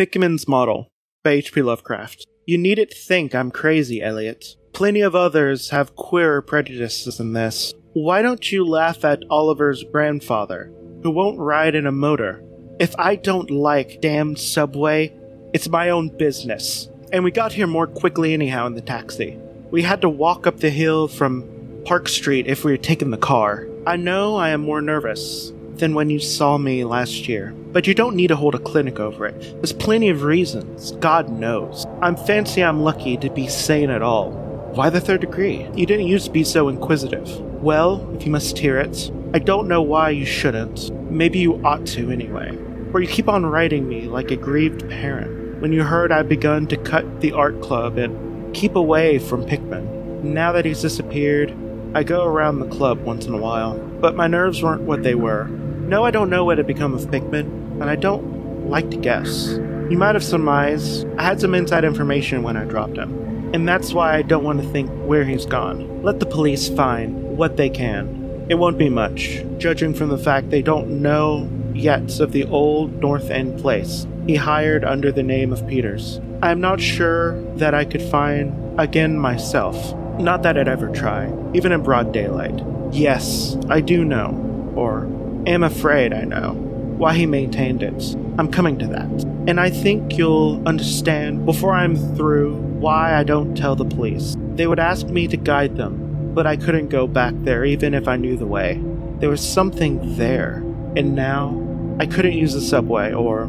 Pickman's Model by H.P. Lovecraft. You needn't think I'm crazy, Eliot. Plenty of others have queerer prejudices than this. Why don't you laugh at Oliver's grandfather, who won't ride in a motor? If I don't like damned subway, it's my own business. And we got here more quickly anyhow in the taxi. We had to walk up the hill from Park Street if we had taken the car. I know I am more nervous than when you saw me last year, but you don't need to hold a clinic over it. There's plenty of reasons, God knows. I'm fancy I'm lucky to be sane at all. Why the third degree? You didn't used to be so inquisitive. Well, if you must hear it, I don't know why you shouldn't. Maybe you ought to anyway. Or you keep on writing me like a grieved parent. When you heard I'd begun to cut the art club and keep away from Pickman. Now that he's disappeared, I go around the club once in a while, but my nerves weren't what they were. No, I don't know what had become of Pickman, and I don't like to guess. You might have surmised I had some inside information when I dropped him, and that's why I don't want to think where he's gone. Let the police find what they can. It won't be much, judging from the fact they don't know yet of the old North End place he hired under the name of Peters. I am not sure that I could find again myself. Not that I'd ever try, even in broad daylight. Yes, I do know, or am afraid I know, why he maintained it. I'm coming to that. And I think you'll understand before I'm through why I don't tell the police. They would ask me to guide them, but I couldn't go back there even if I knew the way. There was something there, and now I couldn't use the subway or.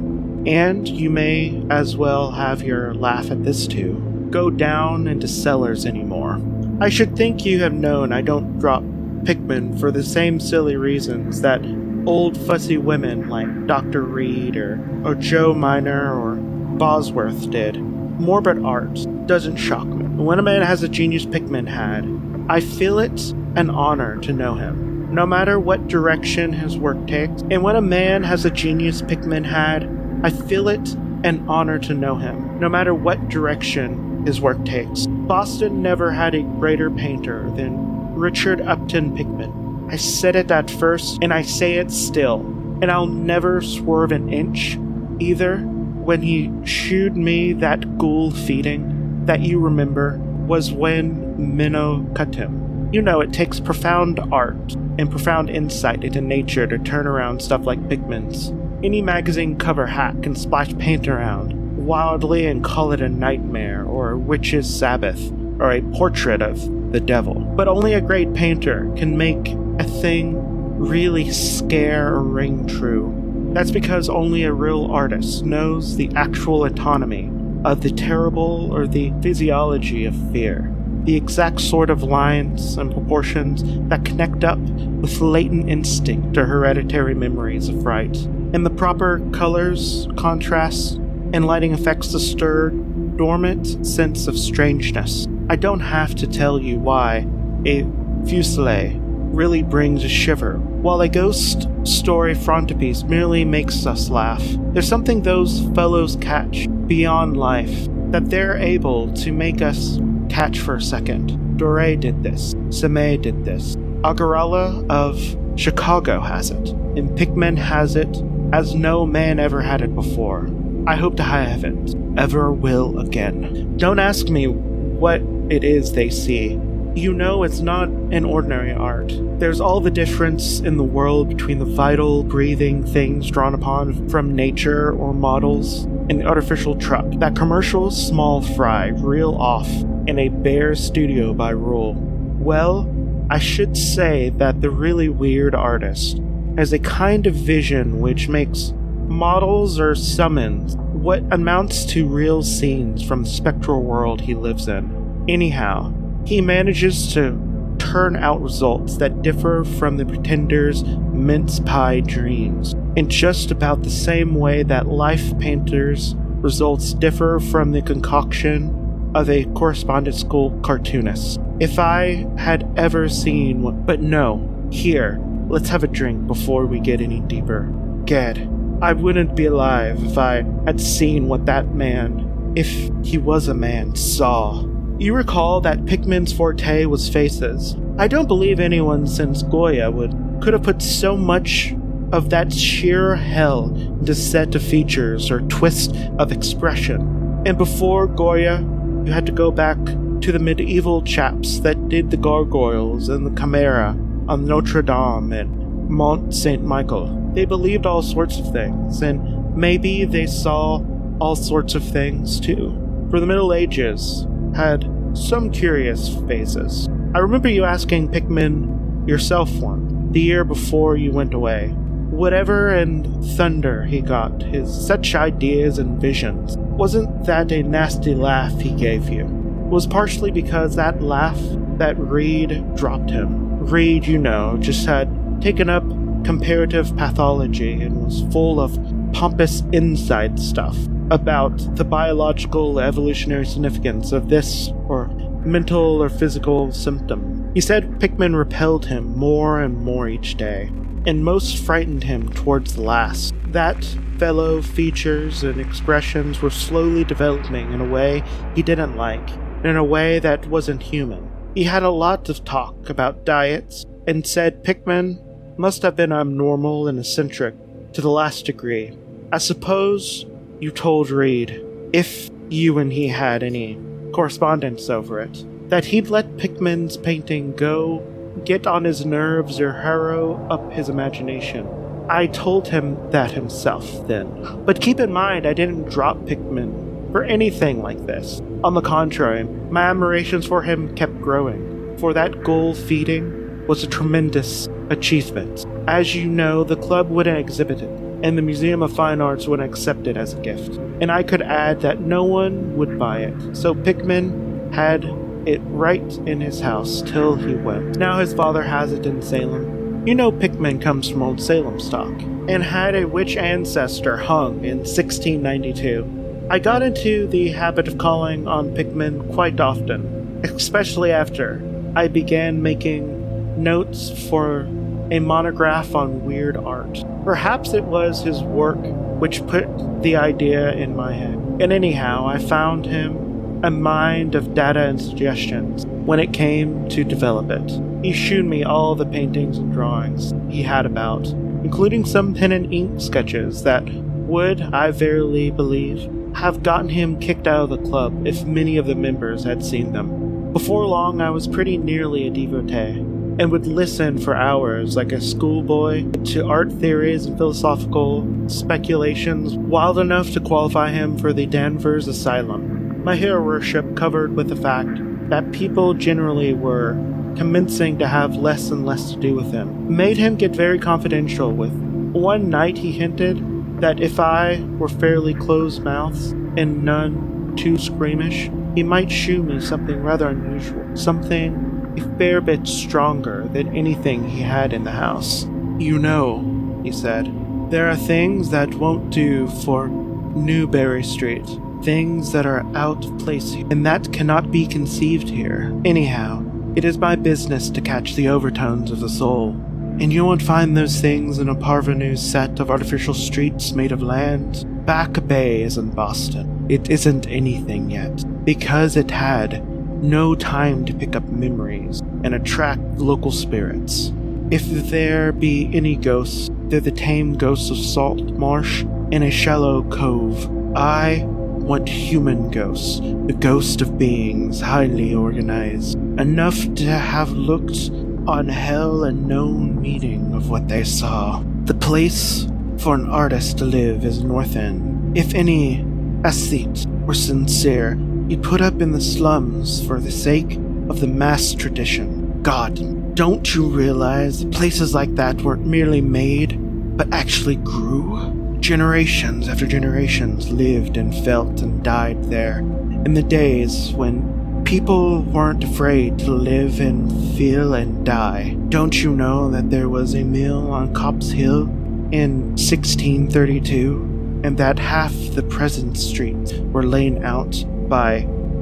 And you may as well have your laugh at this too. Go down into cellars anymore. I should think you have known I don't drop Pickman for the same silly reasons that old fussy women like Dr. Reid or, or Joe Minot or Bosworth did. Morbid art doesn't shock me. When a man has a genius Pickman had, I feel it an honor to know him, no matter what direction his work takes. And when a man has a genius Pickman had, I feel it an honor to know him, no matter what direction his work takes. Boston never had a greater painter than Richard Upton Pickman. I said it at first, and I say it still, and I'll never swerve an inch, either when he shooed me that ghoul feeding that you remember was when Minot cut him. You know, it takes profound art and profound insight into nature to turn around stuff like Pickman's. Any magazine cover hack can splash paint around wildly and call it a nightmare or a witch's sabbath or a portrait of the devil. But only a great painter can make a thing really scare or ring true. That's because only a real artist knows the actual autonomy of the terrible or the physiology of fear. The exact sort of lines and proportions that connect up with latent instinct or hereditary memories of fright. And the proper colors, contrasts, and lighting effects to stir dormant sense of strangeness. I don't have to tell you why a Fuseli really brings a shiver, while a ghost story frontispiece merely makes us laugh. There's something those fellows catch beyond life that they're able to make us catch for a second. Doré did this. Sime did this. Angarola of Chicago has it. And Pickman has it as no man ever had it before. I hope to high heavens ever will again. Don't ask me what it is they see. You know it's not an ordinary art. There's all the difference in the world between the vital, breathing things drawn upon from nature or models and the artificial truck. That commercial small fry, reel off in a bare studio by rule. Well, I should say that the really weird artist has a kind of vision which makes models or summons what amounts to real scenes from the spectral world he lives in. Anyhow, he manages to turn out results that differ from the pretender's mince pie dreams in just about the same way that life painter's results differ from the concoction of a correspondence school cartoonist. If I had ever seen one, but no, here, let's have a drink before we get any deeper. Gad, I wouldn't be alive if I had seen what that man, if he was a man, saw. You recall that Pickman's forte was faces. I don't believe anyone since Goya would could have put so much of that sheer hell into set of features or twist of expression. And before Goya, you had to go back to the medieval chaps that did the gargoyles and the chimera on Notre Dame and Mont Saint Michael. They believed all sorts of things, and maybe they saw all sorts of things too. For the Middle Ages had some curious phases. I remember you asking Pickman yourself one, the year before you went away. Whatever and thunder he got, his such ideas and visions, wasn't that a nasty laugh he gave you? It was partially because that laugh that Reid dropped him. Reid, you know, just had taken up comparative pathology and was full of pompous inside stuff about the biological evolutionary significance of this or mental or physical symptom. He said Pickman repelled him more and more each day, and most frightened him towards the last. That fellow features and expressions were slowly developing in a way he didn't like, in a way that wasn't human. He had a lot of talk about diets, and said Pickman must have been abnormal and eccentric to the last degree. I suppose you told Reid, if you and he had any correspondence over it, that he'd let Pickman's painting go, get on his nerves, or harrow up his imagination. I told him that himself then. But keep in mind, I didn't drop Pickman for anything like this. On the contrary, my admirations for him kept growing, for that ghoul feeding was a tremendous achievement. As you know, the club wouldn't exhibit it, and the Museum of Fine Arts would accept it as a gift. And I could add that no one would buy it, so Pickman had it right in his house till he went. Now his father has it in Salem. You know Pickman comes from Old Salem stock, and had a witch ancestor hung in 1692. I got into the habit of calling on Pickman quite often, especially after I began making notes for a monograph on weird art. Perhaps it was his work which put the idea in my head. And anyhow, I found him a mind of data and suggestions when it came to develop it. He showed me all the paintings and drawings he had about, including some pen and ink sketches that would, I verily believe, have gotten him kicked out of the club if many of the members had seen them. Before long, I was pretty nearly a devotee and would listen for hours like a schoolboy to art theories and philosophical speculations wild enough to qualify him for the Danvers Asylum. My hero worship covered with the fact that people generally were commencing to have less and less to do with him made him get very confidential with. One night he hinted that if I were fairly closed mouthed and none too squeamish, he might shew me something rather unusual, something a fair bit stronger than anything he had in the house. You know, he said, there are things that won't do for Newbury Street, things that are out of place, and that cannot be conceived here. Anyhow, it is my business to catch the overtones of the soul, and you won't find those things in a parvenu set of artificial streets made of land. Back Bay is in Boston. It isn't anything yet, because it had no time to pick up memories and attract local spirits. If there be any ghosts, they're the tame ghosts of Salt Marsh in a shallow cove. I want human ghosts, the ghost of beings highly organized, enough to have looked on hell and known meaning of what they saw. The place for an artist to live is North End. If any aesthete were sincere, He'd put up in the slums for the sake of the mass tradition. God, don't you realize places like that weren't merely made, but actually grew? Generations after generations lived and felt and died there in the days when people weren't afraid to live and feel and die. Don't you know that there was a mill on Copp's Hill in 1632 and that half the present streets were laid out by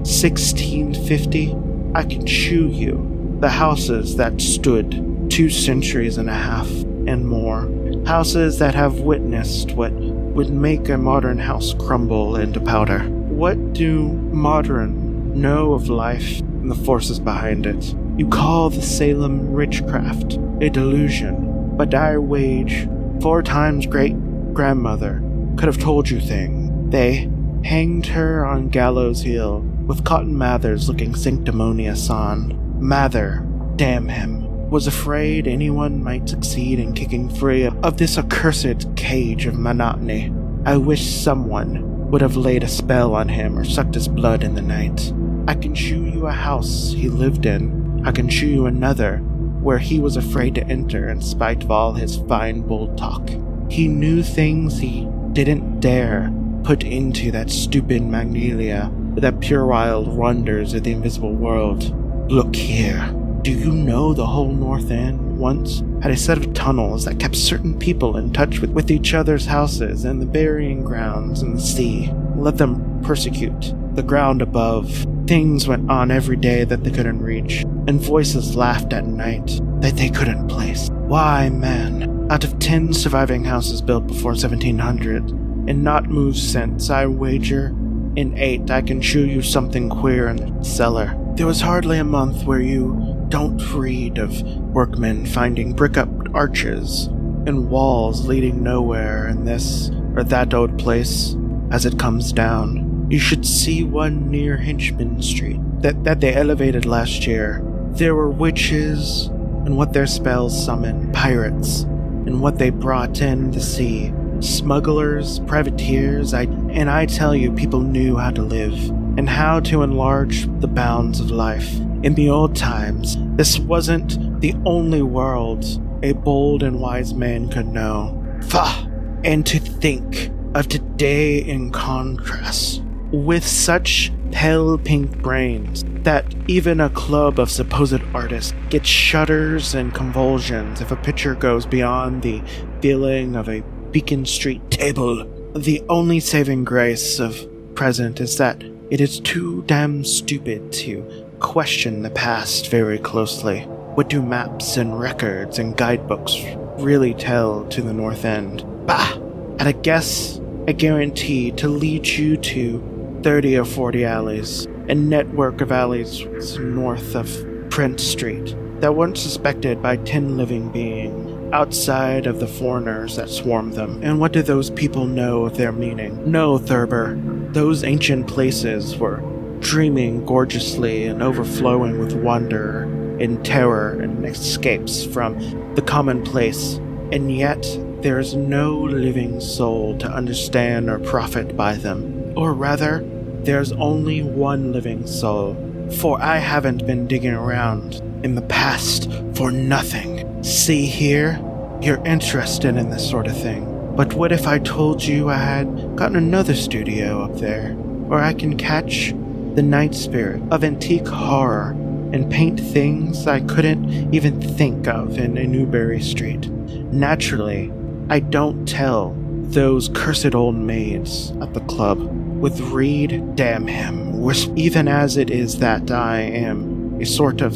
1650, I can show you the houses that stood two centuries and a half and more. Houses that have witnessed what would make a modern house crumble into powder. What do modern know of life and the forces behind it? You call the Salem witchcraft a delusion, but I wage four times great grandmother, could have told you things. They hanged her on Gallows Hill, with Cotton Mathers looking sanctimonious on. Mather, damn him, was afraid anyone might succeed in kicking free of this accursed cage of monotony. I wish someone would have laid a spell on him or sucked his blood in the night. I can show you a house he lived in. I can show you another where he was afraid to enter in spite of all his fine bold talk. He knew things he didn't dare put into that stupid Magnalia, that puerile wonders of the invisible world. Look here. Do you know the whole North End once had a set of tunnels that kept certain people in touch with, with each other's houses and the burying grounds and the sea? Let them persecute the ground above. Things went on every day that they couldn't reach, and voices laughed at night that they couldn't place. Why, man, out of ten surviving houses built before 1700, and not moved since, I wager, in eight I can show you something queer in the cellar. There was hardly a month where you don't read of workmen finding brick up arches and walls leading nowhere in this or that old place as it comes down. You should see one near Henchman Street that, that they elevated last year. There were witches and what their spells summoned, pirates, and what they brought in the sea, smugglers, privateers, I, and I tell you, people knew how to live and how to enlarge the bounds of life. In the old times, this wasn't the only world a bold and wise man could know. Fa! And to think of today in contrast, with such pale pink brains that even a club of supposed artists gets shudders and convulsions if a picture goes beyond the feeling of a Beacon Street table. The only saving grace of present is that it is too damn stupid to question the past very closely. What do maps and records and guidebooks really tell to the North End? Bah! And I guess a guarantee to lead you to 30 or 40 alleys, a network of alleys north of Prince Street that weren't suspected by 10 living beings outside of the foreigners that swarm them. And what do those people know of their meaning? No, Thurber. Those ancient places were dreaming gorgeously and overflowing with wonder and terror and escapes from the commonplace. And yet, there is no living soul to understand or profit by them. Or rather, there's only one living soul. For I haven't been digging around in the past for nothing. See here? You're interested in this sort of thing. But what if I told you I had gotten another studio up there, where I can catch the night spirit of antique horror and paint things I couldn't even think of in a Newbury Street? Naturally, I don't tell those cursed old maids at the club. With Reid, damn him, even as it is that I am a sort of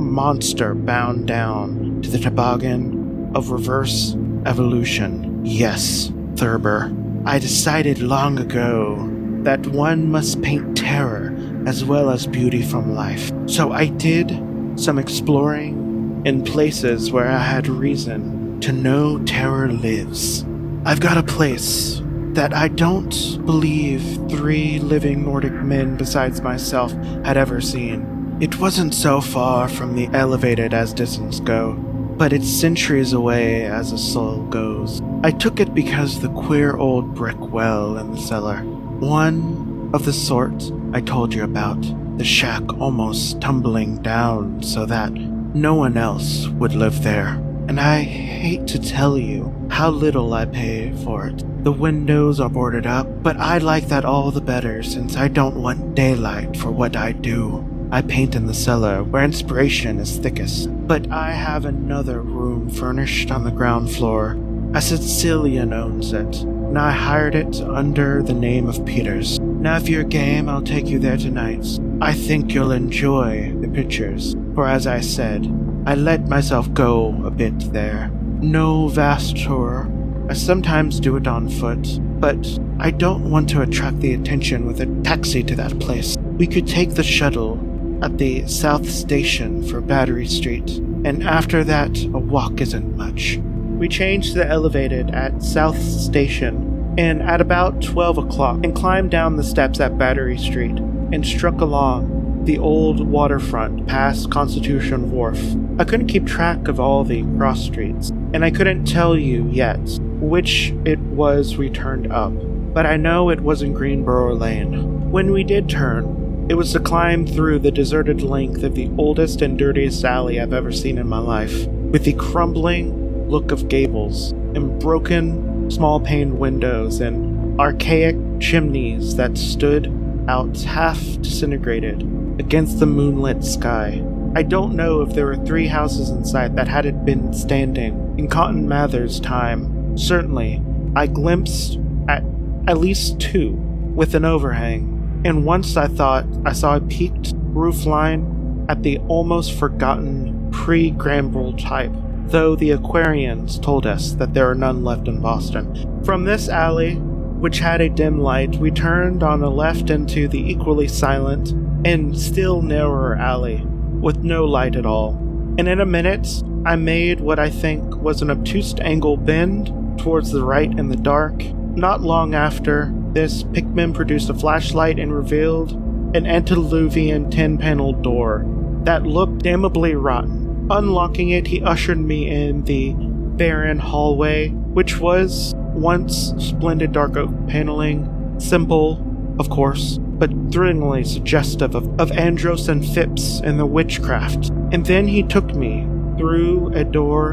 monster bound down to the toboggan of reverse evolution. Yes, Thurber, I decided long ago that one must paint terror as well as beauty from life. So I did some exploring in places where I had reason to know terror lives. I've got a place that I don't believe three living Nordic men besides myself had ever seen. It wasn't so far from the elevated as distance go, but it's centuries away as a soul goes. I took it because the queer old brick well in the cellar, one of the sort I told you about, the shack almost tumbling down so that no one else would live there. And I hate to tell you how little I pay for it. The windows are boarded up, but I like that all the better since I don't want daylight for what I do. I paint in the cellar where inspiration is thickest, but I have another room furnished on the ground floor. A Sicilian owns it, and I hired it under the name of Peters. Now, if you're game, I'll take you there tonight. I think you'll enjoy the pictures, for as I said, I let myself go a bit there. No vast tour. I sometimes do it on foot, but I don't want to attract the attention with a taxi to that place. We could take the shuttle at the South Station for Battery Street, and after that, a walk isn't much. We changed to the elevated at South Station, and at about 12 o'clock, and climbed down the steps at Battery Street, and struck along the old waterfront past Constitution Wharf. I couldn't keep track of all the cross streets, and I couldn't tell you yet which it was we turned up, but I know it was in Greenough Lane. When we did turn, it was to climb through the deserted length of the oldest and dirtiest alley I've ever seen in my life, with the crumbling look of gables and broken small paned windows and archaic chimneys that stood out half disintegrated against the moonlit sky. I don't know if there were three houses in sight that hadn't been standing in Cotton Mather's time. Certainly, I glimpsed at at least two with an overhang, and once I thought I saw a peaked roof line at the almost forgotten pre gambrel type, though the Aquarians told us that there are none left in Boston. From this alley, which had a dim light, we turned on the left into the equally silent and still narrower alley, with no light at all. And in a minute, I made what I think was an obtuse angle bend towards the right in the dark. Not long after this, Pickman produced a flashlight and revealed an antediluvian tin paneled door that looked damnably rotten. Unlocking it, he ushered me in the barren hallway, which was once splendid dark oak paneling, simple, of course, but thrillingly suggestive of, of Andros and Phipps and the witchcraft. And then he took me through a door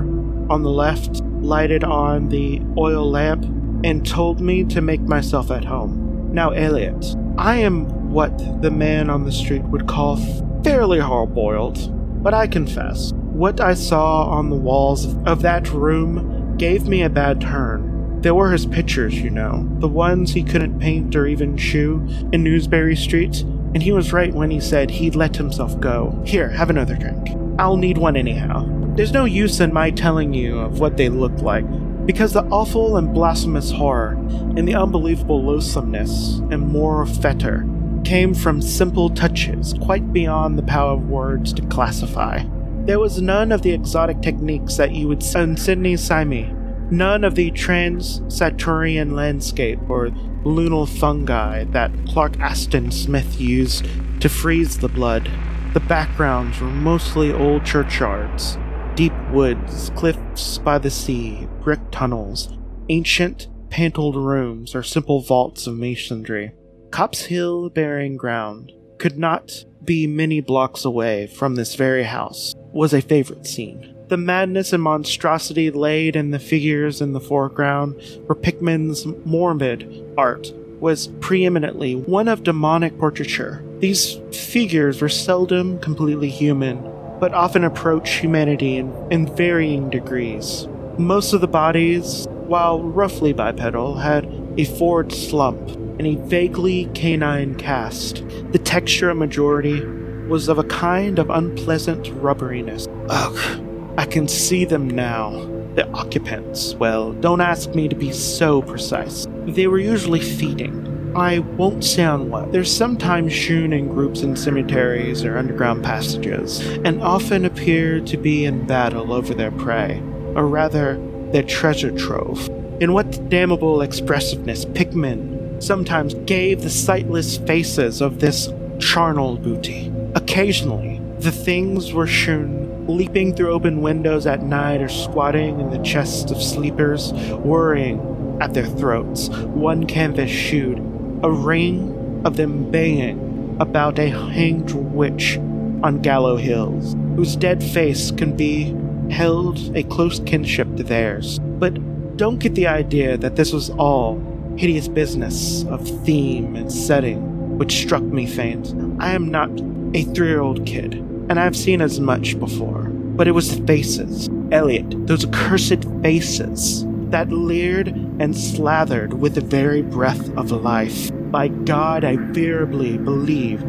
on the left, lighted on the oil lamp, and told me to make myself at home. Now, Eliot, I am what the man on the street would call fairly hard boiled, but I confess, what I saw on the walls of that room gave me a bad turn. There were his pictures, you know, the ones he couldn't paint or even shoe in Newbury Street, and he was right when he said he'd let himself go. Here, have another drink. I'll need one anyhow. There's no use in my telling you of what they looked like, because the awful and blasphemous horror and the unbelievable loathsomeness and moral fetor came from simple touches quite beyond the power of words to classify. There was none of the exotic techniques that you would see in Sidney Sime, none of the trans-Saturnian landscape or lunar fungi that Clark Ashton Smith used to freeze the blood. The backgrounds were mostly old churchyards, deep woods, cliffs by the sea, brick tunnels, ancient panelled rooms, or simple vaults of masonry. Copp's Hill Burying Ground could not be many blocks away from this very house, was a favorite scene. The madness and monstrosity laid in the figures in the foreground, where Pickman's morbid art was preeminently one of demonic portraiture. These figures were seldom completely human, but often approach humanity in, in varying degrees. Most of the bodies, while roughly bipedal, had a forward slump and a vaguely canine cast. The texture of majority was of a kind of unpleasant rubberiness. Ugh. I can see them now. The occupants, well, don't ask me to be so precise. They were usually feeding. I won't sound what. They're sometimes shewn in groups in cemeteries or underground passages, and often appear to be in battle over their prey, or rather, their treasure trove. In what damnable expressiveness Pickman sometimes gave the sightless faces of this charnel booty. Occasionally, the things were shewn leaping through open windows at night or squatting in the chests of sleepers, worrying at their throats, one canvas shoed, a ring of them baying about a hanged witch on Gallow Hills, whose dead face can be held a close kinship to theirs. But don't get the idea that this was all hideous business of theme and setting which struck me faint. I am not a three year old kid and I've seen as much before. But it was the faces, Eliot, those accursed faces that leered and slathered with the very breath of life. By God, I verily believe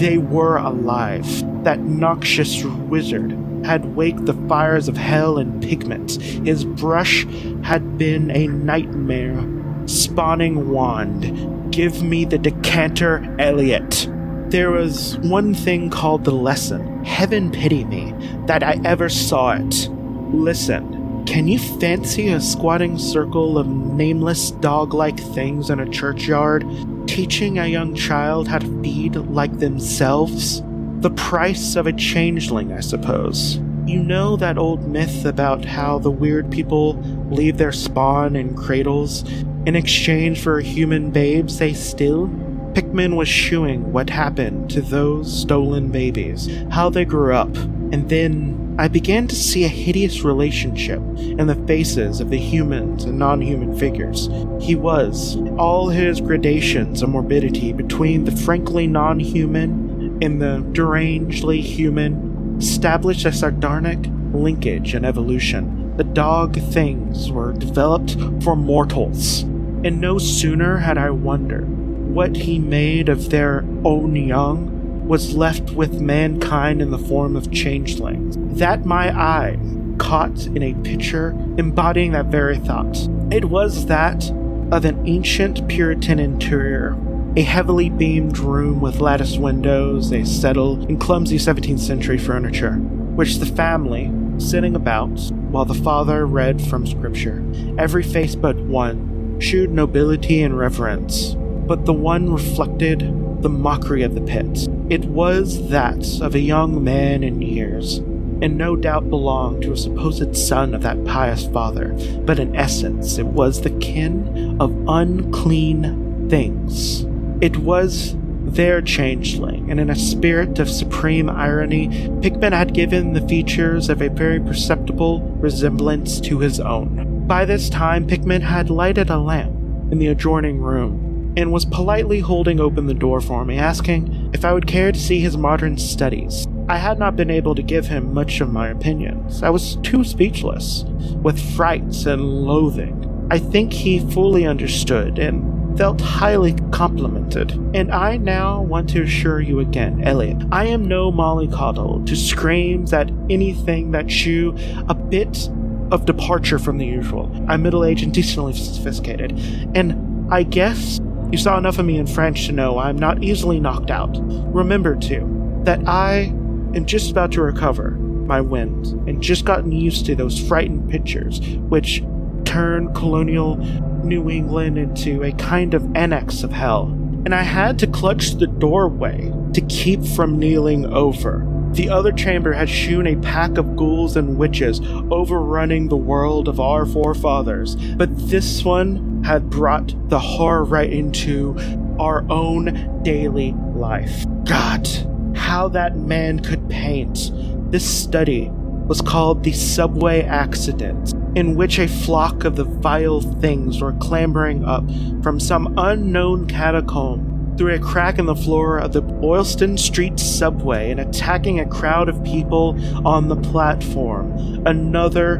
they were alive. That noxious wizard had waked the fires of hell in pigment. His brush had been a nightmare spawning wand. Give me the decanter, Eliot. There was one thing called the lesson. Heaven pity me that I ever saw it. Listen. Can you fancy a squatting circle of nameless dog like things in a churchyard teaching a young child how to feed like themselves? The price of a changeling, I suppose. You know that old myth about how the weird people leave their spawn in cradles in exchange for human babes they steal? Pickman was shewing what happened to those stolen babies, how they grew up, and then I began to see a hideous relationship in the faces of the humans and non human figures. He was, all his gradations of morbidity between the frankly non human and the derangedly human, established a sardonic linkage and evolution. The dog things were developed for mortals, and no sooner had I wondered what he made of their own young was left with mankind in the form of changelings. That my eye caught in a picture embodying that very thought. It was that of an ancient Puritan interior, a heavily beamed room with lattice windows, a settle, and clumsy 17th century furniture, which the family, sitting about while the father read from scripture, every face but one, shewed nobility and reverence, but the one reflected the mockery of the pit. It was that of a young man in years, and no doubt belonged to a supposed son of that pious father, but in essence it was the kin of unclean things. It was their changeling, and in a spirit of supreme irony, Pickman had given the features of a very perceptible resemblance to his own. By this time, Pickman had lighted a lamp in the adjoining room and was politely holding open the door for me, asking if I would care to see his modern studies. I had not been able to give him much of my opinions. I was too speechless, with frights and loathing. I think he fully understood and felt highly complimented. And I now want to assure you again, Eliot, I am no mollycoddle to scream at anything that shew a bit of departure from the usual. I'm middle aged and decently sophisticated, and I guess you saw enough of me in French to know I'm not easily knocked out. Remember, too, that I am just about to recover my wind and just gotten used to those frightened pictures, which turn colonial New England into a kind of annex of hell. And I had to clutch the doorway to keep from kneeling over. The other chamber had shewn a pack of ghouls and witches overrunning the world of our forefathers, but this one had brought the horror right into our own daily life. God, how that man could paint. This study was called The Subway Accident, in which a flock of the vile things were clambering up from some unknown catacomb through a crack in the floor of the Boylston Street subway and attacking a crowd of people on the platform. Another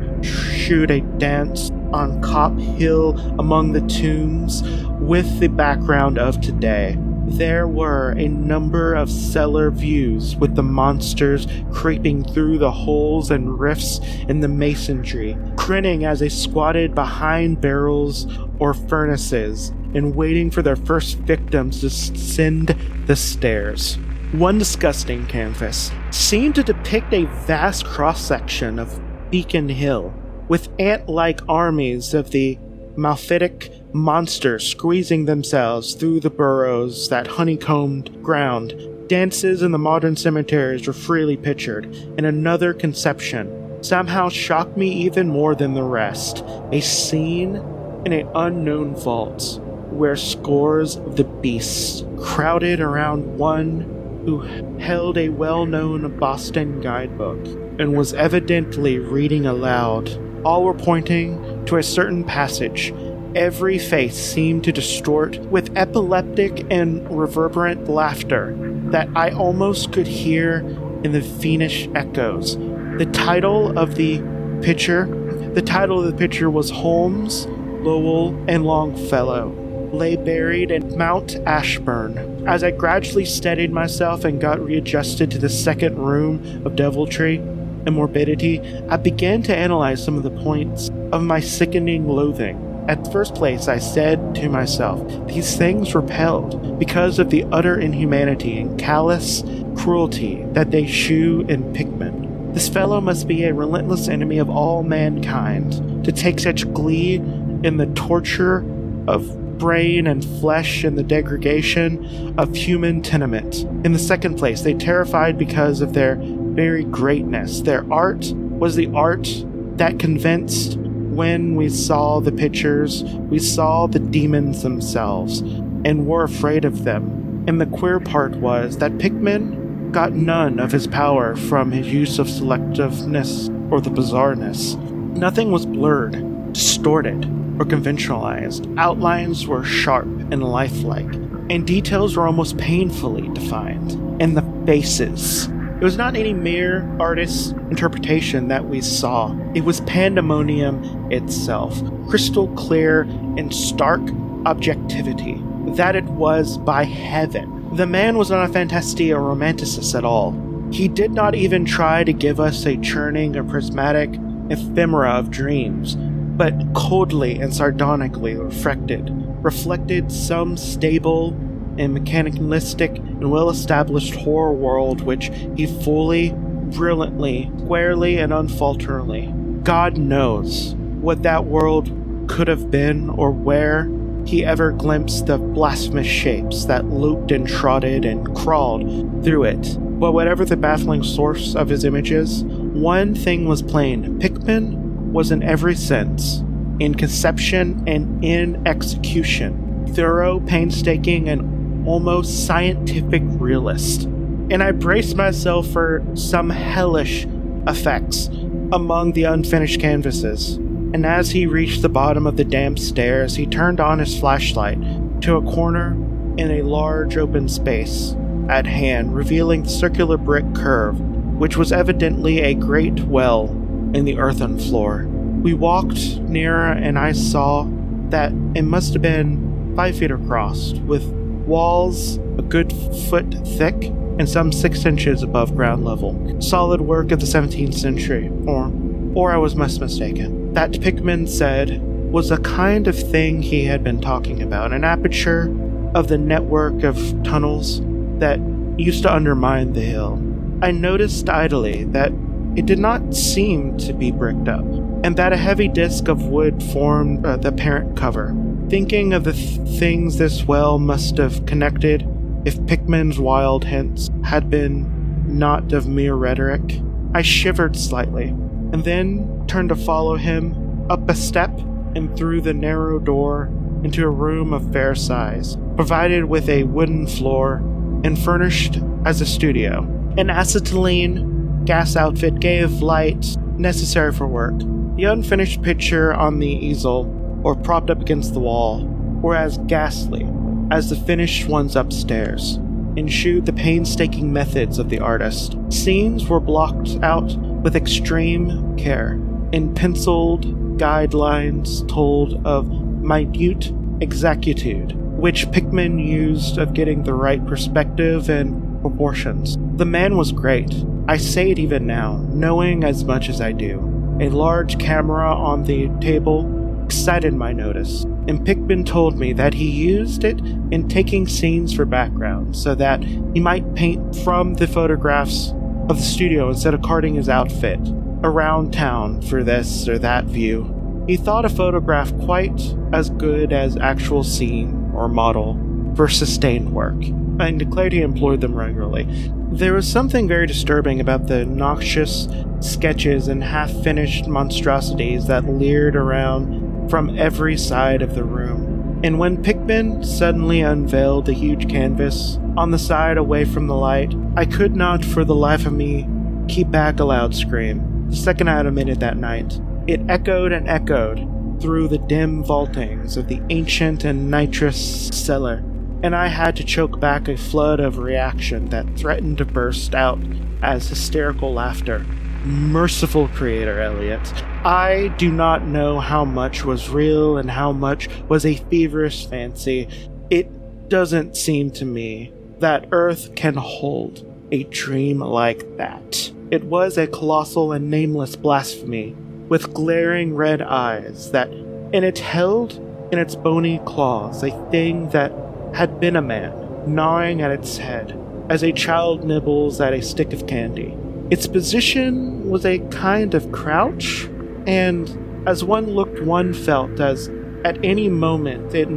shoot a dance on Cop Hill among the tombs with the background of today. There were a number of cellar views with the monsters creeping through the holes and rifts in the masonry, grinning as they squatted behind barrels or furnaces and waiting for their first victims to ascend the stairs. One disgusting canvas seemed to depict a vast cross section of Beacon Hill, with ant like armies of the malfitic monster squeezing themselves through the burrows that honeycombed ground. Dances in the modern cemeteries were freely pictured, and another conception somehow shocked me even more than the rest a scene in an unknown vault where scores of the beasts crowded around one who held a well known Boston guidebook and was evidently reading aloud. All were pointing to a certain passage. Every face seemed to distort with epileptic and reverberant laughter that I almost could hear in the fiendish echoes. The title of the picture, the title of the picture was Holmes, Lowell, and Longfellow lay buried in Mount Auburn. As I gradually steadied myself and got readjusted to the second room of deviltry and morbidity, I began to analyze some of the points of my sickening loathing. At first place, I said to myself, these things repelled because of the utter inhumanity and callous cruelty that they shew in Pickman. This fellow must be a relentless enemy of all mankind to take such glee in the torture of brain and flesh and the degradation of human tenement. In the second place, they terrified because of their very greatness. Their art was the art that convinced when we saw the pictures, we saw the demons themselves and were afraid of them. And the queer part was that Pickman got none of his power from his use of selectiveness or the bizarreness. Nothing was blurred, distorted, or conventionalized. Outlines were sharp and lifelike, and details were almost painfully defined. And the faces, it was not any mere artist's interpretation that we saw. It was pandemonium itself, crystal clear and stark objectivity. That it was by heaven. The man was not a fantasti or romanticist at all. He did not even try to give us a churning or prismatic ephemera of dreams, but coldly and sardonically reflected, reflected some stable and mechanistic and well established horror world which he fully, brilliantly, squarely, and unfalteringly. God knows what that world could have been or where he ever glimpsed the blasphemous shapes that looped and trotted and crawled through it. But whatever the baffling source of his images, one thing was plain Pickman was in every sense, in conception and in execution, thorough, painstaking, and almost scientific realist, and I braced myself for some hellish effects among the unfinished canvases. And as he reached the bottom of the damp stairs, he turned on his flashlight to a corner in a large open space at hand, revealing the circular brick curve, which was evidently a great well in the earthen floor. We walked nearer, and I saw that it must have been five feet across, with walls a good foot thick and some six inches above ground level. Solid work of the 17th century, or, or I was much mistaken. That Pickman said was a kind of thing he had been talking about, an aperture of the network of tunnels that used to undermine the hill. I noticed idly that it did not seem to be bricked up, and that a heavy disk of wood formed uh, the parent cover. Thinking of the th- things this well must have connected if Pickman's wild hints had been not of mere rhetoric, I shivered slightly, and then turned to follow him up a step and through the narrow door into a room of fair size, provided with a wooden floor and furnished as a studio. An acetylene gas outfit gave light necessary for work. The unfinished picture on the easel or propped up against the wall, were as ghastly as the finished ones upstairs, ensued the painstaking methods of the artist. Scenes were blocked out with extreme care, and penciled guidelines told of minute exactitude, which Pickman used of getting the right perspective and proportions. The man was great. I say it even now, knowing as much as I do. A large camera on the table excited my notice, and Pickman told me that he used it in taking scenes for background so that he might paint from the photographs of the studio instead of carting his outfit around town for this or that view. He thought a photograph quite as good as actual scene or model for sustained work, and declared he employed them regularly. There was something very disturbing about the noxious sketches and half finished monstrosities that leered around from every side of the room. And when Pickman suddenly unveiled the huge canvas on the side away from the light, I could not for the life of me keep back a loud scream. The second I had emitted that night, it echoed and echoed through the dim vaultings of the ancient and nitrous cellar, and I had to choke back a flood of reaction that threatened to burst out as hysterical laughter. Merciful Creator, Eliot. I do not know how much was real and how much was a feverish fancy. It doesn't seem to me that Earth can hold a dream like that. It was a colossal and nameless blasphemy, with glaring red eyes that, and it held in its bony claws a thing that had been a man, gnawing at its head, as a child nibbles at a stick of candy. Its position was a kind of crouch, and as one looked, one felt as at any moment it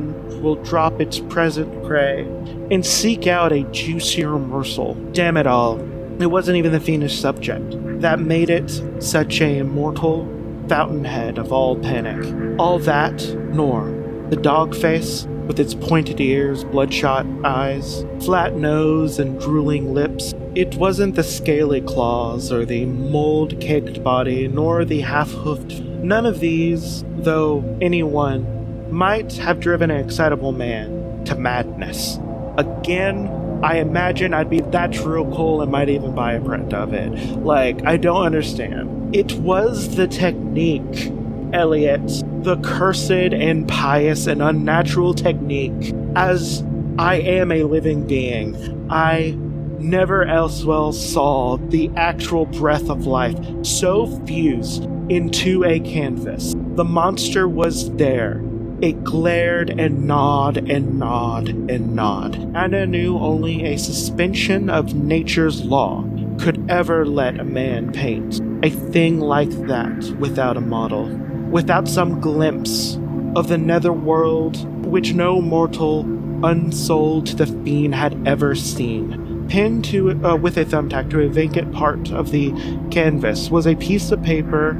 will drop its present prey and seek out a juicier morsel. Damn it all, it wasn't even the fiendish subject that made it such a mortal fountainhead of all panic. All that, nor the dog face with its pointed ears, bloodshot eyes, flat nose, and drooling lips. It wasn't the scaly claws or the mold caked body, nor the half hoofed. None of these, though anyone, might have driven an excitable man to madness. Again, I imagine I'd be that real cool and might even buy a print of it. Like, I don't understand. It was the technique, Eliot, the cursed and pious and unnatural technique. As I am a living being, I never elsewhere saw the actual breath of life so fused into a canvas. The monster was there, it glared and gnawed and gnawed and gnawed, and I knew only a suspension of nature's law could ever let a man paint a thing like that without a model, without some glimpse of the netherworld which no mortal unsouled to the fiend had ever seen. Pinned to uh, with a thumbtack to a vacant part of the canvas was a piece of paper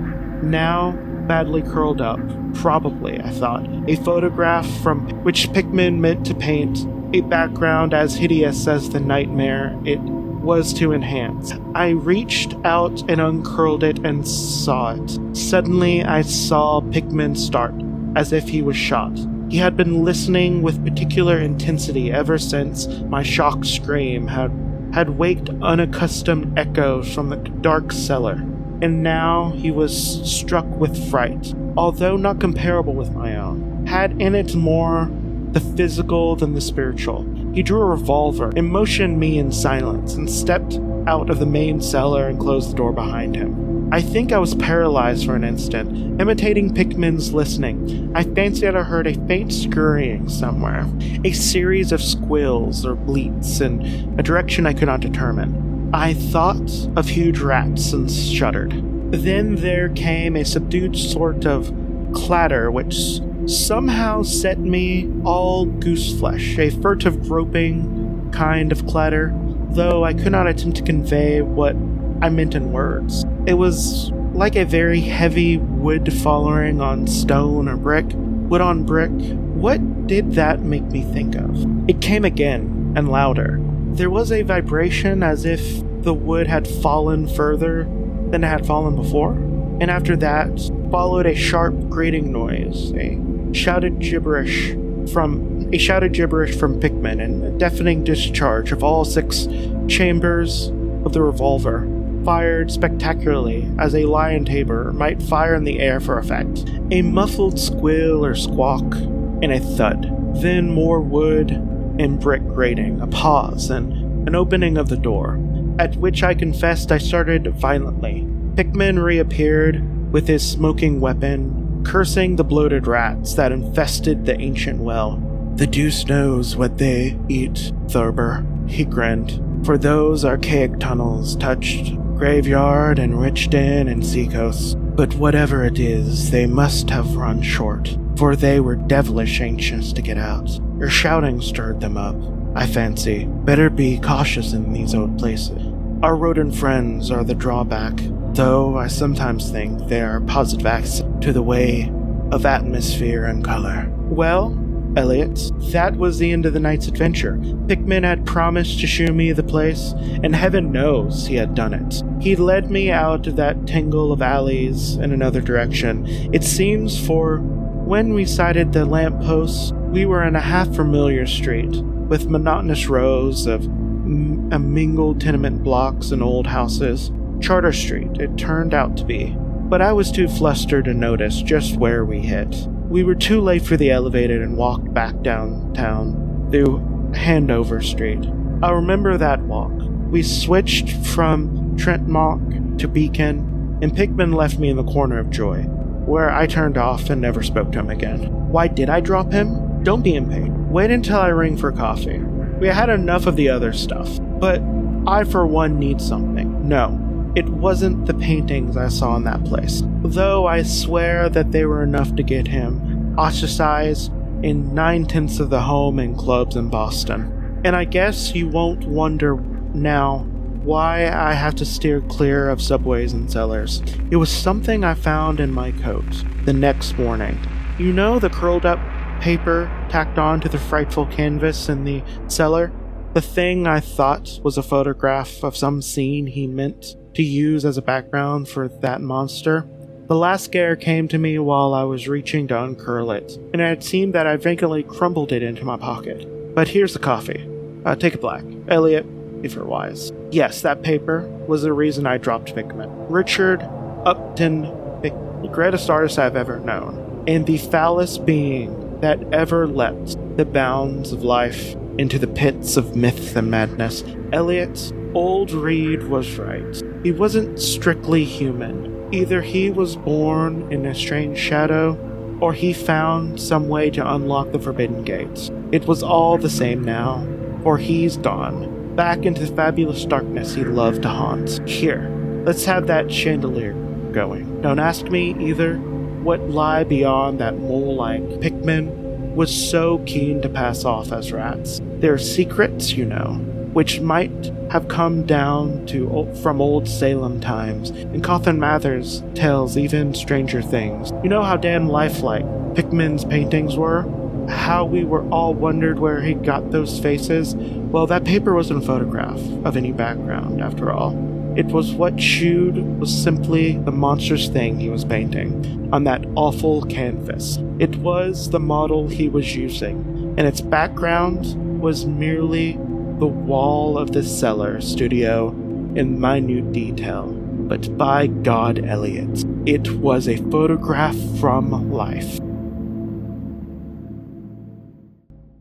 now badly curled up. Probably, I thought. A photograph from which Pickman meant to paint a background as hideous as the nightmare it was to enhance. I reached out and uncurled it and saw it. Suddenly, I saw Pickman start, as if he was shot. He had been listening with particular intensity ever since my shocked scream had, had waked unaccustomed echoes from the dark cellar and now he was struck with fright, although not comparable with my own, had in it more the physical than the spiritual. He drew a revolver and motioned me in silence and stepped out of the main cellar and closed the door behind him. I think I was paralyzed for an instant, imitating Pickman's listening. I fancied I heard a faint scurrying somewhere, a series of squeals or bleats in a direction I could not determine. I thought of huge rats and shuddered. Then there came a subdued sort of clatter which somehow set me all gooseflesh, a furtive groping kind of clatter, though I could not attempt to convey what I meant in words. It was like a very heavy wood falling on stone or brick, wood on brick. What did that make me think of? It came again and louder. There was a vibration as if the wood had fallen further than it had fallen before, and after that followed a sharp grating noise, a shouted gibberish from a shouted gibberish from Pickman and a deafening discharge of all six chambers of the revolver, fired spectacularly as a lion tamer might fire in the air for effect. A muffled squeal or squawk and a thud, then more wood and brick grating, a pause, and an opening of the door, at which I confessed I started violently. Pickman reappeared with his smoking weapon, cursing the bloated rats that infested the ancient well. The deuce knows what they eat, Thurber, he grinned, for those archaic tunnels touched graveyard and rich den and seacoast. But whatever it is, they must have run short, for they were devilish anxious to get out. Your shouting stirred them up, I fancy. Better be cautious in these old places. Our rodent friends are the drawback, though I sometimes think they are positive acts to the way of atmosphere and color. Well, Eliot, that was the end of the night's adventure. Pickman had promised to show me the place, and heaven knows he had done it. He led me out of that tangle of alleys in another direction. It seems for when we sighted the lamp posts, we were in a half familiar street with monotonous rows of m- mingled tenement blocks and old houses. Charter Street, it turned out to be. But I was too flustered to notice just where we hit. We were too late for the elevator and walked back downtown through Hanover Street. I remember that walk. We switched from Tremont to Beacon, and Pickman left me in the corner of Joy, where I turned off and never spoke to him again. Why did I drop him? Don't be impatient. Wait until I ring for coffee. We had enough of the other stuff, but I, for one, need something. No, It wasn't the paintings I saw in that place, though I swear that they were enough to get him ostracized in nine tenths of the home and clubs in Boston. And I guess you won't wonder now why I have to steer clear of subways and cellars. It was something I found in my coat the next morning. You know the curled up paper tacked on to the frightful canvas in the cellar? The thing I thought was a photograph of some scene he meant to use as a background for that monster. The last scare came to me while I was reaching to uncurl it, and it seemed that I vacantly crumpled it into my pocket. But here's the coffee. Uh, take it black. Eliot, if you're wise. Yes, that paper was the reason I dropped Pickman. Richard Upton, the greatest artist I've ever known, and the foulest being that ever leapt the bounds of life into the pits of myth and madness. Eliot, old Reid was right. He wasn't strictly human. Either he was born in a strange shadow, or he found some way to unlock the forbidden gates. It was all the same now, for he's gone, back into the fabulous darkness he loved to haunt. Here, let's have that chandelier going. Don't ask me either what lie beyond that mole like Pickman was so keen to pass off as rats. There are secrets, you know, which might have come down to from old Salem times, and Cotton Mathers tells even stranger things. You know how damn lifelike Pickman's paintings were? How we were all wondered where he got those faces? Well, that paper wasn't a photograph of any background, after all. It was what chewed was simply the monstrous thing he was painting on that awful canvas. It was the model he was using, and its background was merely the wall of the cellar studio in minute detail. But by God, Eliot, it was a photograph from life.